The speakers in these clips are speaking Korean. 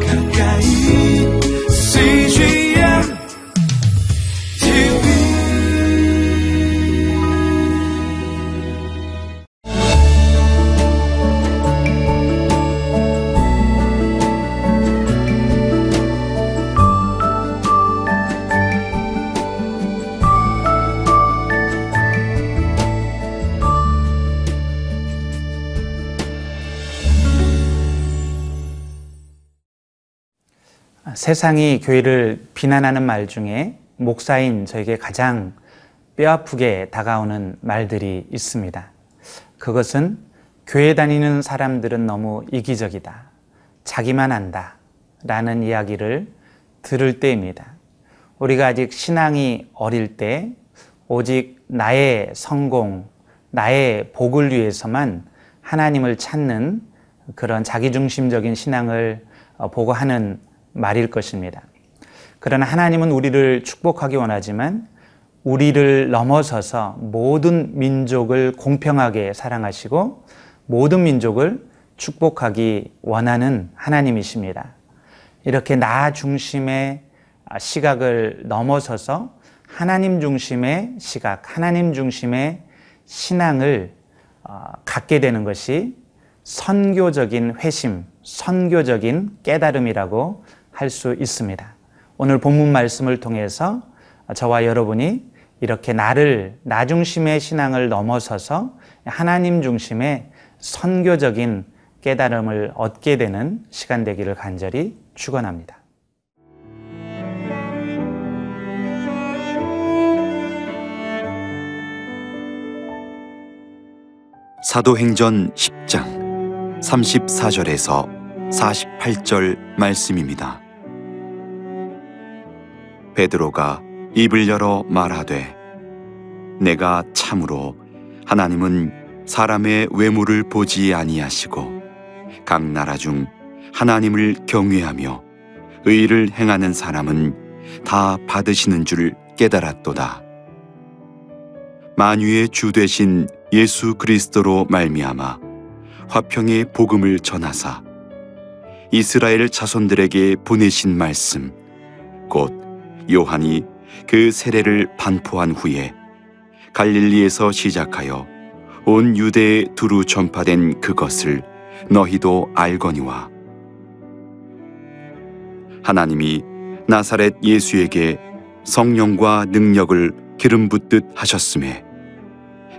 가까 세상이 교회를 비난하는 말 중에 목사인 저에게 가장 뼈아프게 다가오는 말들이 있습니다. 그것은 교회 다니는 사람들은 너무 이기적이다. 자기만 안다. 라는 이야기를 들을 때입니다. 우리가 아직 신앙이 어릴 때 오직 나의 성공, 나의 복을 위해서만 하나님을 찾는 그런 자기중심적인 신앙을 어, 보고 하는 말일 것입니다. 그러나 하나님은 우리를 축복하기 원하지만 우리를 넘어서서 모든 민족을 공평하게 사랑하시고 모든 민족을 축복하기 원하는 하나님이십니다. 이렇게 나 중심의 시각을 넘어서서 하나님 중심의 시각, 하나님 중심의 신앙을 어, 갖게 되는 것이 선교적인 회심, 선교적인 깨달음이라고 할 수 있습니다. 오늘 본문 말씀을 통해서 저와 여러분이 이렇게 나를, 나 중심의 신앙을 넘어서서 하나님 중심의 선교적인 깨달음을 얻게 되는 시간 되기를 간절히 축원합니다. 사도행전 10장 34절에서 48절 말씀입니다. 베드로가 입을 열어 말하되 내가 참으로 하나님은 사람의 외모를 보지 아니하시고 각 나라 중 하나님을 경외하며 의를 행하는 사람은 다 받으시는 줄 깨달았도다. 만유의 주 되신 예수 그리스도로 말미암아 화평의 복음을 전하사 이스라엘 자손들에게 보내신 말씀 곧 요한이 그 세례를 반포한 후에 갈릴리에서 시작하여 온 유대에 두루 전파된 그것을 너희도 알거니와. 하나님이 나사렛 예수에게 성령과 능력을 기름 붓듯 하셨음에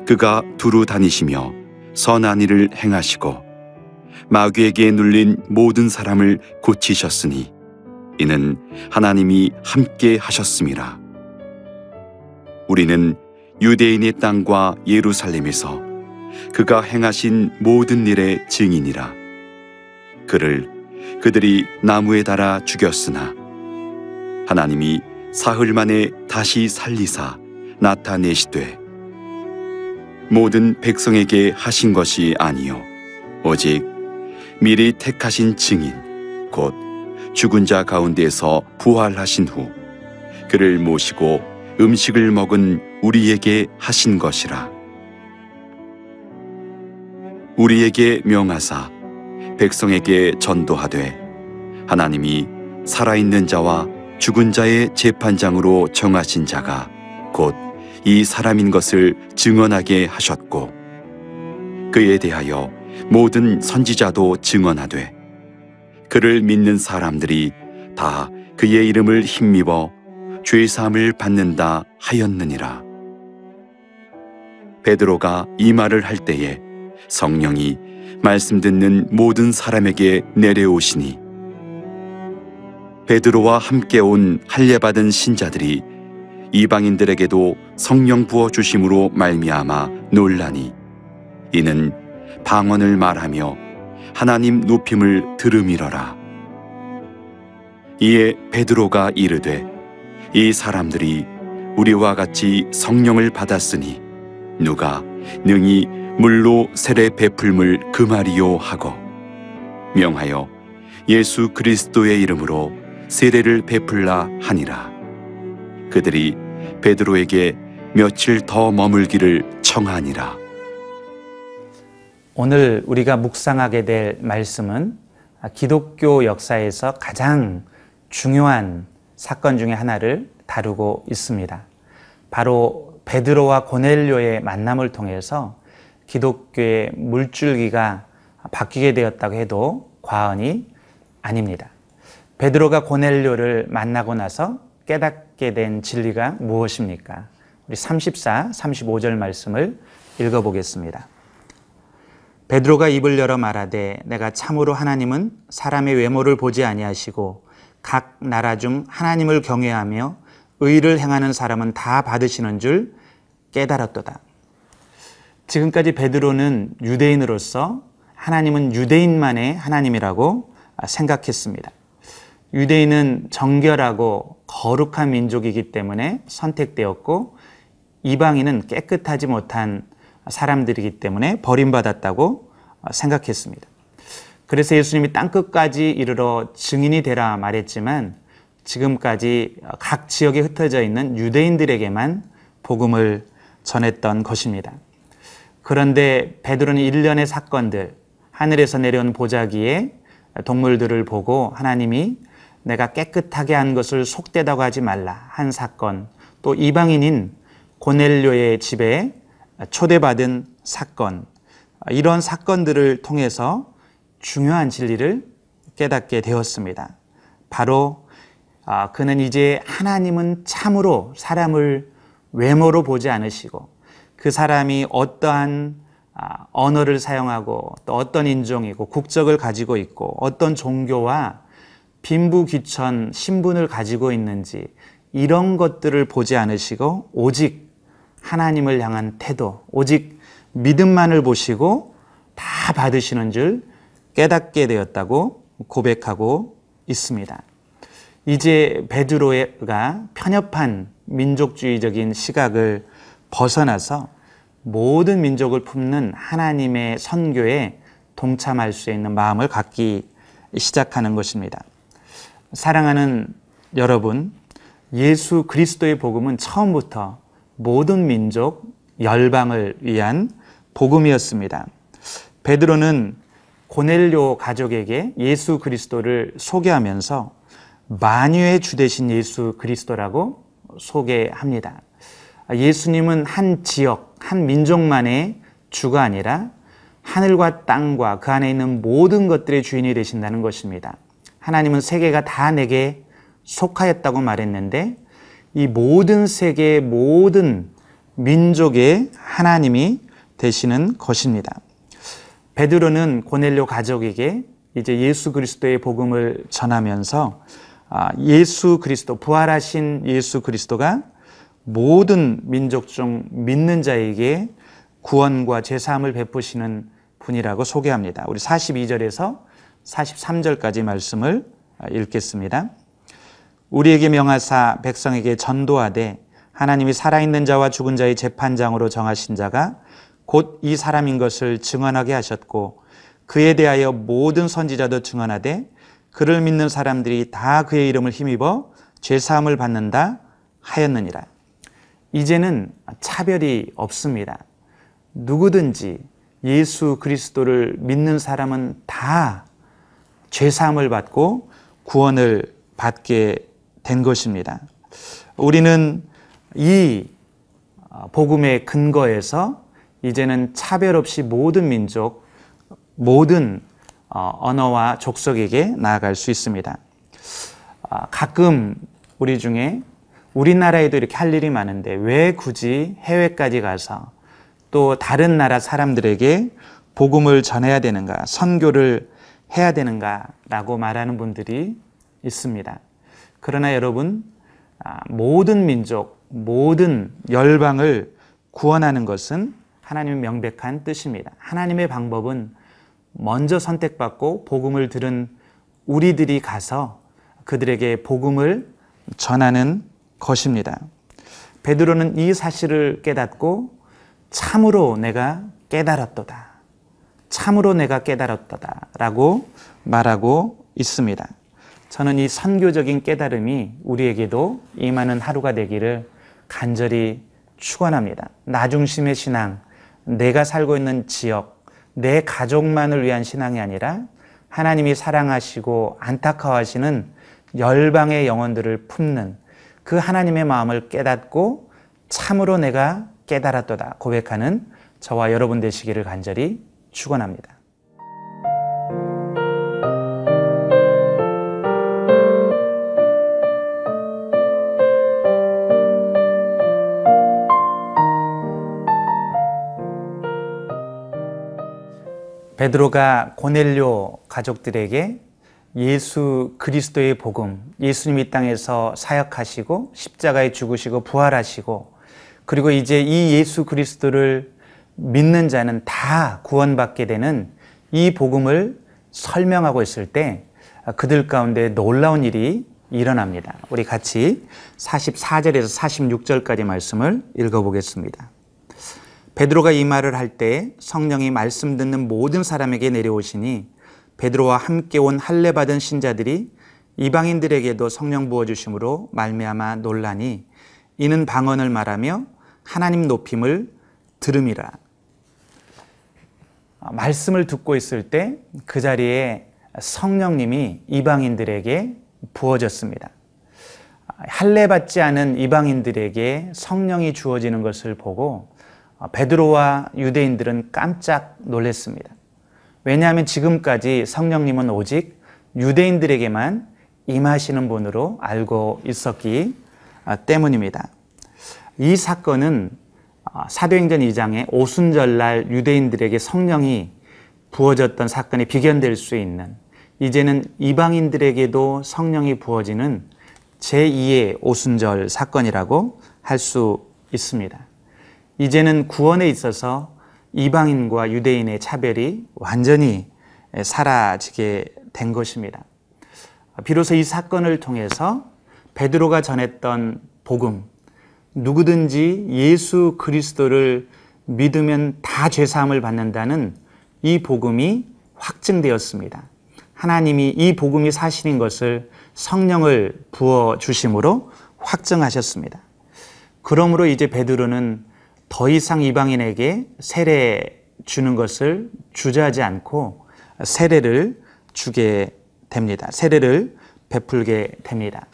그가 두루 다니시며 선한 일을 행하시고 마귀에게 눌린 모든 사람을 고치셨으니 이는 하나님이 함께 하셨음이라. 우리는 유대인의 땅과 예루살렘에서 그가 행하신 모든 일의 증인이라. 그를 그들이 나무에 달아 죽였으나 하나님이 사흘 만에 다시 살리사 나타내시되 모든 백성에게 하신 것이 아니요 오직 미리 택하신 증인 곧 죽은 자 가운데서 부활하신 후 그를 모시고 음식을 먹은 우리에게 하신 것이라. 우리에게 명하사 백성에게 전도하되 하나님이 살아있는 자와 죽은 자의 재판장으로 정하신 자가 곧 이 사람인 것을 증언하게 하셨고 그에 대하여 모든 선지자도 증언하되 그를 믿는 사람들이 다 그의 이름을 힘입어 죄 사함을 받는다 하였느니라. 베드로가 이 말을 할 때에 성령이 말씀 듣는 모든 사람에게 내려오시니 베드로와 함께 온 할례 받은 신자들이 이방인들에게도 성령 부어 주심으로 말미암아 놀라니 이는 방언을 말하며 하나님 높임을 들음이러라. 이에 베드로가 이르되 이 사람들이 우리와 같이 성령을 받았으니 누가 능히 물로 세례 베풀물 금하리요 하고 명하여 예수 그리스도의 이름으로 세례를 베풀라 하니라. 그들이 베드로에게 며칠 더 머물기를 청하니라 오늘 우리가 묵상하게 될 말씀은 기독교 역사에서 가장 중요한 사건 중의 하나를 다루고 있습니다. 바로 베드로와 고넬료의 만남을 통해서 기독교의 물줄기가 바뀌게 되었다고 해도 과언이 아닙니다. 베드로가 고넬료를 만나고 나서 깨닫게 된 진리가 무엇입니까? 우리 34, 35절 말씀을 읽어보겠습니다. 베드로가 입을 열어 말하되 내가 참으로 하나님은 사람의 외모를 보지 아니하시고 각 나라 중 하나님을 경외하며 의를 행하는 사람은 다 받으시는 줄 깨달았도다. 지금까지 베드로는 유대인으로서 하나님은 유대인만의 하나님이라고 생각했습니다. 유대인은 정결하고 거룩한 민족이기 때문에 선택되었고 이방인은 깨끗하지 못한 사람들이기 때문에 버림받았다고 생각했습니다. 그래서 예수님이 땅끝까지 이르러 증인이 되라 말했지만 지금까지 각 지역에 흩어져 있는 유대인들에게만 복음을 전했던 것입니다. 그런데 베드로는 일련의 사건들, 하늘에서 내려온 보자기에 동물들을 보고 하나님이 내가 깨끗하게 한 것을 속되다고 하지 말라 한 사건, 또 이방인인 고넬료의 집에 초대받은 사건, 이런 사건들을 통해서 중요한 진리를 깨닫게 되었습니다. 바로 아, 그는 이제 하나님은 참으로 사람을 외모로 보지 않으시고 그 사람이 어떠한 아, 언어를 사용하고 또 어떤 인종이고 국적을 가지고 있고 어떤 종교와 빈부귀천 신분을 가지고 있는지 이런 것들을 보지 않으시고 오직 하나님을 향한 태도, 오직 믿음만을 보시고 다 받으시는 줄 깨닫게 되었다고 고백하고 있습니다. 이제 베드로가 편협한 민족주의적인 시각을 벗어나서 모든 민족을 품는 하나님의 선교에 동참할 수 있는 마음을 갖기 시작하는 것입니다. 사랑하는 여러분, 예수 그리스도의 복음은 처음부터 모든 민족, 열방을 위한 복음이었습니다. 베드로는 고넬료 가족에게 예수 그리스도를 소개하면서 만유의 주 되신 예수 그리스도라고 소개합니다. 예수님은 한 지역, 한 민족만의 주가 아니라 하늘과 땅과 그 안에 있는 모든 것들의 주인이 되신다는 것입니다. 하나님은 세계가 다 내게 속하였다고 말했는데 이 모든 세계의 모든 민족의 하나님이 되시는 것입니다. 베드로는 고넬료 가족에게 이제 예수 그리스도의 복음을 전하면서 아, 예수 그리스도 부활하신 예수 그리스도가 모든 민족 중 믿는 자에게 구원과 제사함을 베푸시는 분이라고 소개합니다. 우리 42절에서 43절까지 말씀을 읽겠습니다. 우리에게 명하사 백성에게 전도하되 하나님이 살아있는 자와 죽은 자의 재판장으로 정하신 자가 곧 이 사람인 것을 증언하게 하셨고 그에 대하여 모든 선지자도 증언하되 그를 믿는 사람들이 다 그의 이름을 힘입어 죄사함을 받는다 하였느니라. 이제는 차별이 없습니다. 누구든지 예수 그리스도를 믿는 사람은 다 죄사함을 받고 구원을 받게 된 것입니다. 우리는 이 복음의 근거에서 이제는 차별 없이 모든 민족, 모든 어, 언어와 족속에게 나아갈 수 있습니다. 아, 가끔 우리 중에 우리나라에도 이렇게 할 일이 많은데 왜 굳이 해외까지 가서 또 다른 나라 사람들에게 복음을 전해야 되는가, 선교를 해야 되는가라고 말하는 분들이 있습니다. 그러나 여러분, 아, 모든 민족, 모든 열방을 구원하는 것은 하나님의 명백한 뜻입니다. 하나님의 방법은 먼저 선택받고 복음을 들은 우리들이 가서 그들에게 복음을 전하는 것입니다. 베드로는 이 사실을 깨닫고 참으로 내가 깨달았도다. 참으로 내가 깨달았도다. 라고 말하고 있습니다. 저는 이 선교적인 깨달음이 우리에게도 임하는 하루가 되기를 간절히 축원합니다. 나 중심의 신앙, 내가 살고 있는 지역, 내 가족만을 위한 신앙이 아니라 하나님이 사랑하시고 안타까워하시는 열방의 영혼들을 품는 그 하나님의 마음을 깨닫고 참으로 내가 깨달았도다 고백하는 저와 여러분 되시기를 간절히 축원합니다. 베드로가 고넬료 가족들에게 예수 그리스도의 복음, 예수님 이 땅에서 사역하시고 십자가에 죽으시고 부활하시고 그리고 이제 이 예수 그리스도를 믿는 자는 다 구원받게 되는 이 복음을 설명하고 있을 때 그들 가운데 놀라운 일이 일어납니다. 우리 같이 44절에서 46절까지 말씀을 읽어보겠습니다. 베드로가 이 말을 할 때 성령이 말씀 듣는 모든 사람에게 내려오시니 베드로와 함께 온 할례 받은 신자들이 이방인들에게도 성령 부어 주심으로 말미암아 논란이 이는 방언을 말하며 하나님 높임을 들음이라. 말씀을 듣고 있을 때 그 자리에 성령님이 이방인들에게 부어졌습니다. 할례 받지 않은 이방인들에게 성령이 주어지는 것을 보고 베드로와 유대인들은 깜짝 놀랐습니다. 왜냐하면 지금까지 성령님은 오직 유대인들에게만 임하시는 분으로 알고 있었기 때문입니다. 이 사건은 사도행전 2장의 오순절날 유대인들에게 성령이 부어졌던 사건에 비견될 수 있는 이제는 이방인들에게도 성령이 부어지는 제2의 오순절 사건이라고 할 수 있습니다. 이제는 구원에 있어서 이방인과 유대인의 차별이 완전히 사라지게 된 것입니다. 비로소 이 사건을 통해서 베드로가 전했던 복음, 누구든지 예수 그리스도를 믿으면 다 죄사함을 받는다는 이 복음이 확증되었습니다. 하나님이 이 복음이 사실인 것을 성령을 부어 주심으로 확증하셨습니다. 그러므로 이제 베드로는 더 이상 이방인에게 세례 주는 것을 주저하지 않고 세례를 주게 됩니다. 세례를 베풀게 됩니다.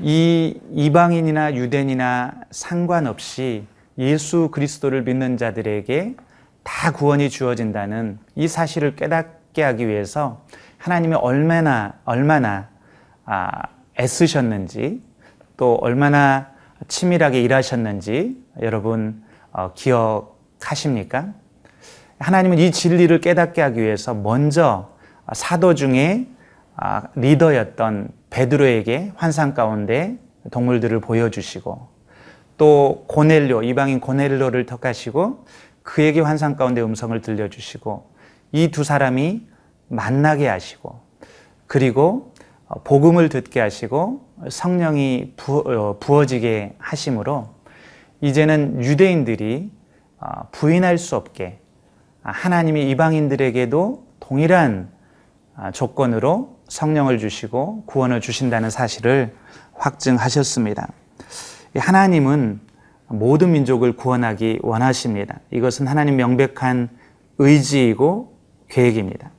이 이방인이나 유대인이나 상관없이 예수 그리스도를 믿는 자들에게 다 구원이 주어진다는 이 사실을 깨닫게 하기 위해서 하나님이 얼마나 얼마나 아, 애쓰셨는지 또 얼마나 치밀하게 일하셨는지 여러분 어, 기억하십니까? 하나님은 이 진리를 깨닫게 하기 위해서 먼저 사도 중에 아, 리더였던 베드로에게 환상 가운데 동물들을 보여주시고 또 고넬료 이방인 고넬료를 턱하시고 그에게 환상 가운데 음성을 들려주시고 이 두 사람이 만나게 하시고 그리고 복음을 듣게 하시고 성령이 어, 부어지게 하심으로 이제는 유대인들이 어, 부인할 수 없게 하나님이 이방인들에게도 동일한 아, 조건으로 성령을 주시고 구원을 주신다는 사실을 확증하셨습니다. 하나님은 모든 민족을 구원하기 원하십니다. 이것은 하나님 명백한 의지이고 계획입니다.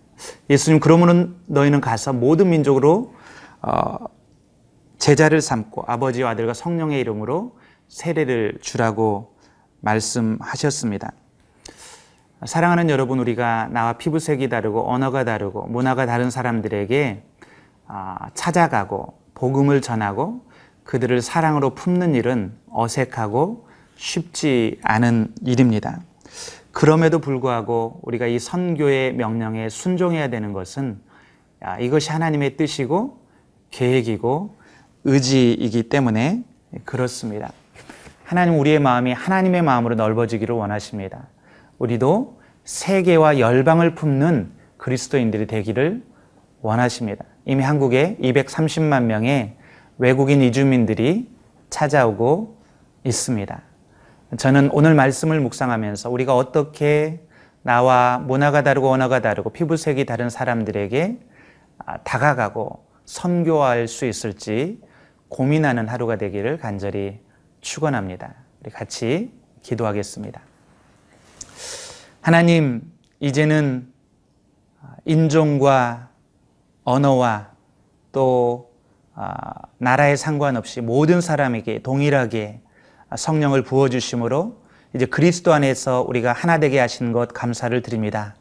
예수님 그러므로 너희는 가서 모든 민족으로 어, 제자를 삼고 아버지와 아들과 성령의 이름으로 세례를 주라고 말씀하셨습니다. 사랑하는 여러분, 우리가 나와 피부색이 다르고 언어가 다르고 문화가 다른 사람들에게 아, 찾아가고 복음을 전하고 그들을 사랑으로 품는 일은 어색하고 쉽지 않은 일입니다. 그럼에도 불구하고 우리가 이 선교의 명령에 순종해야 되는 것은 이것이 하나님의 뜻이고 계획이고 의지이기 때문에 그렇습니다. 하나님 우리의 마음이 하나님의 마음으로 넓어지기를 원하십니다. 우리도 세계와 열방을 품는 그리스도인들이 되기를 원하십니다. 이미 한국에 230만 명의 외국인 이주민들이 찾아오고 있습니다. 저는 오늘 말씀을 묵상하면서 우리가 어떻게 나와 문화가 다르고 언어가 다르고 피부색이 다른 사람들에게 아, 다가가고 선교할 수 있을지 고민하는 하루가 되기를 간절히 축원합니다. 우리 같이 기도하겠습니다. 하나님, 이제는 인종과 언어와 또 아, 나라에 상관없이 모든 사람에게 동일하게 성령을 부어 주심으로 이제 그리스도 안에서 우리가 하나 되게 하신 것 감사를 드립니다.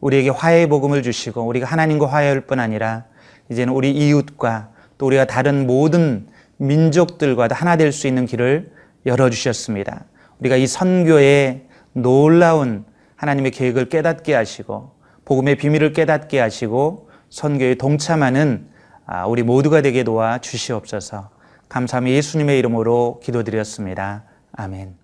우리에게 화해의 복음을 주시고 우리가 하나님과 화해할 뿐 아니라 이제는 우리 이웃과 또 우리가 다른 모든 민족들과도 하나 될 수 있는 길을 열어 주셨습니다. 우리가 이 선교의 놀라운 하나님의 계획을 깨닫게 하시고 복음의 비밀을 깨닫게 하시고 선교에 동참하는 아, 우리 모두가 되게 도와 주시옵소서. 감사함이 예수님의 이름으로 기도드렸습니다. 아멘.